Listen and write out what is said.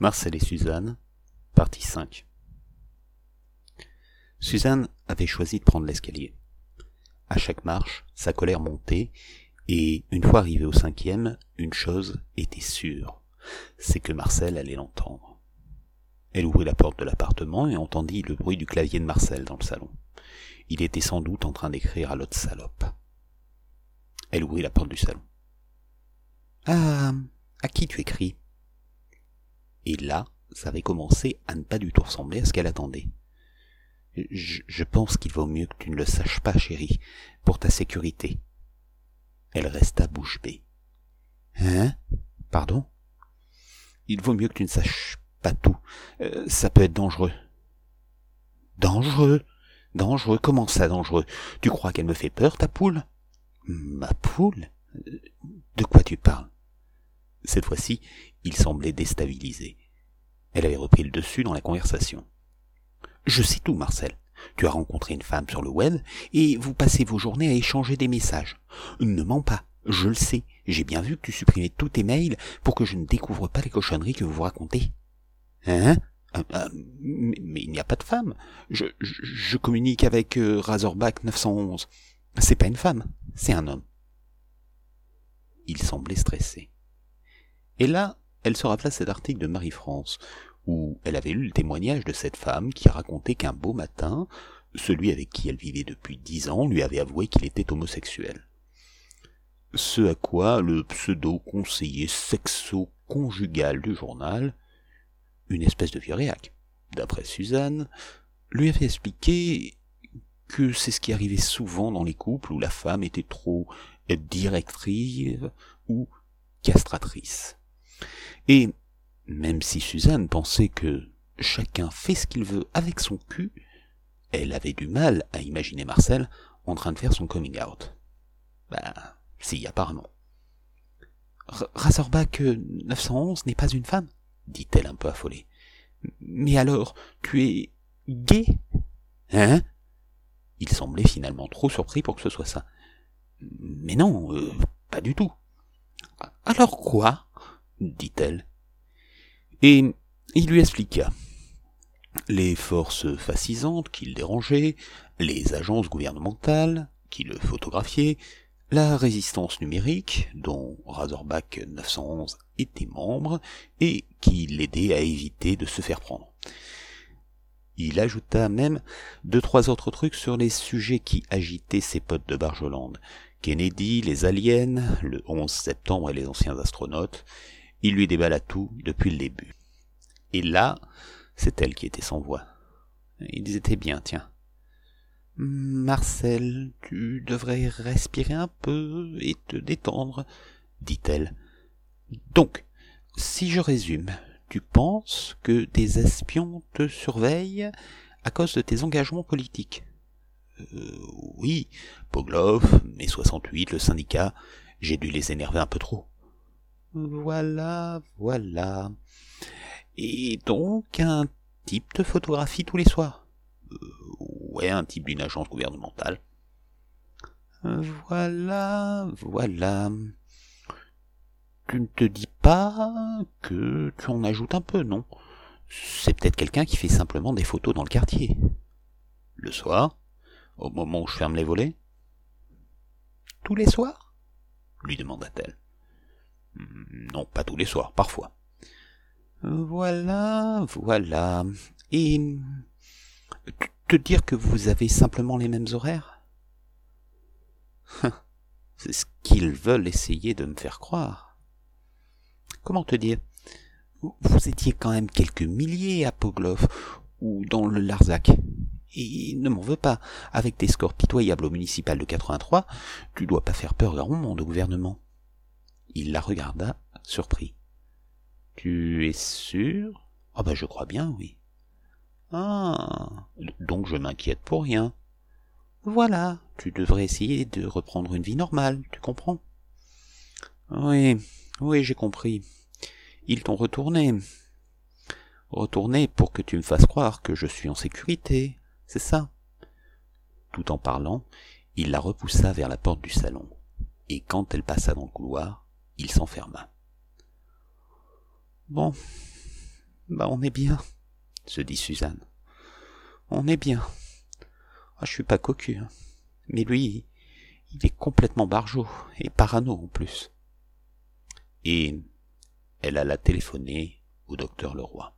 Marcel et Suzanne, partie 5 Suzanne avait choisi de prendre l'escalier. À chaque marche, sa colère montait, et une fois arrivée au cinquième, une chose était sûre, c'est que Marcel allait l'entendre. Elle ouvrit la porte de l'appartement et entendit le bruit du clavier de Marcel dans le salon. Il était sans doute en train d'écrire à l'autre salope. Elle ouvrit la porte du salon. Ah, à qui tu écris? Et là, ça avait commencé à ne pas du tout ressembler à ce qu'elle attendait. Je, pense qu'il vaut mieux que tu ne le saches pas, chérie, pour ta sécurité. Elle resta bouche bée. Hein? Pardon? Il vaut mieux que tu ne saches pas tout. Euh, ça peut être dangereux. Dangereux? Dangereux? Comment ça, dangereux? Tu crois qu'elle me fait peur, ta poule? Ma poule? De quoi tu parles? Cette fois-ci, il semblait déstabilisé. Elle avait repris le dessus dans la conversation. Je sais tout, Marcel. Tu as rencontré une femme sur le web et vous passez vos journées à échanger des messages. Ne mens pas, je le sais. J'ai bien vu que tu supprimais tous tes mails pour que je ne découvre pas les cochonneries que vous racontez. Hein? Ah, ah, mais, il n'y a pas de femme. Je, je, communique avec euh, Razorback 911. C'est pas une femme, c'est un homme. Il semblait stressé. Et là, elle se rappela cet article de Marie-France, où elle avait lu le témoignage de cette femme qui a raconté qu'un beau matin, celui avec qui elle vivait depuis dix ans lui avait avoué qu'il était homosexuel. Ce à quoi le pseudo-conseiller sexo-conjugal du journal, une espèce de vieux d'après Suzanne, lui avait expliqué que c'est ce qui arrivait souvent dans les couples où la femme était trop directrice ou castratrice. Et même si Suzanne pensait que chacun fait ce qu'il veut avec son cul, elle avait du mal à imaginer Marcel en train de faire son coming out. Bah, si, apparemment. Razorback 911 n'est pas une femme dit-elle un peu affolée. Mais alors, tu es gay? Hein? Il semblait finalement trop surpris pour que ce soit ça. Mais non, euh, pas du tout. Alors quoi? Dit-elle. Et il lui expliqua les forces fascisantes qui le dérangeaient, les agences gouvernementales qui le photographiaient, la résistance numérique, dont Razorback 911 était membre, et qui l'aidait à éviter de se faire prendre. Il ajouta même deux trois autres trucs sur les sujets qui agitaient ses potes de Barjolande. Kennedy, les aliens, le 11 septembre et les anciens astronautes, il lui déballa tout depuis le début. Et là, c'est elle qui était sans voix. Ils étaient bien, tiens. Marcel, tu devrais respirer un peu et te détendre, dit-elle. Donc, si je résume, tu penses que des espions te surveillent à cause de tes engagements politiques? Euh, Oui, Poglov, mai 68, le syndicat, j'ai dû les énerver un peu trop. Voilà, voilà. Et donc un type de photographie tous les soirs? Euh, Ouais, un type d'une agence gouvernementale. Voilà, voilà. Tu ne te dis pas que tu en ajoutes un peu, non? C'est peut-être quelqu'un qui fait simplement des photos dans le quartier. Le soir Au moment où je ferme les volets? Tous les soirs? lui demanda-t-elle. Non, pas tous les soirs, parfois. Voilà, voilà. Et te dire que vous avez simplement les mêmes horaires? C'est ce qu'ils veulent essayer de me faire croire. Comment te dire? Vous étiez quand même quelques milliers à Poglov ou dans le Larzac. Et ne m'en veux pas, avec tes scores pitoyables au municipal de 83, tu dois pas faire peur grand monde au gouvernement. Il la regarda, surpris. Tu es sûr? Ah ben je crois bien, oui. Ah. Donc je m'inquiète pour rien. Voilà, tu devrais essayer de reprendre une vie normale, tu comprends? Oui, oui, j'ai compris. Ils t'ont retourné. Retourné pour que tu me fasses croire que je suis en sécurité, c'est ça? Tout en parlant, il la repoussa vers la porte du salon, et quand elle passa dans le couloir, il s'enferma. Bon, Bah on est bien, se dit Suzanne. On est bien. Ah, je suis pas cocu, hein. mais lui, il est complètement barjot et parano en plus. Et elle alla téléphoner au docteur Leroy.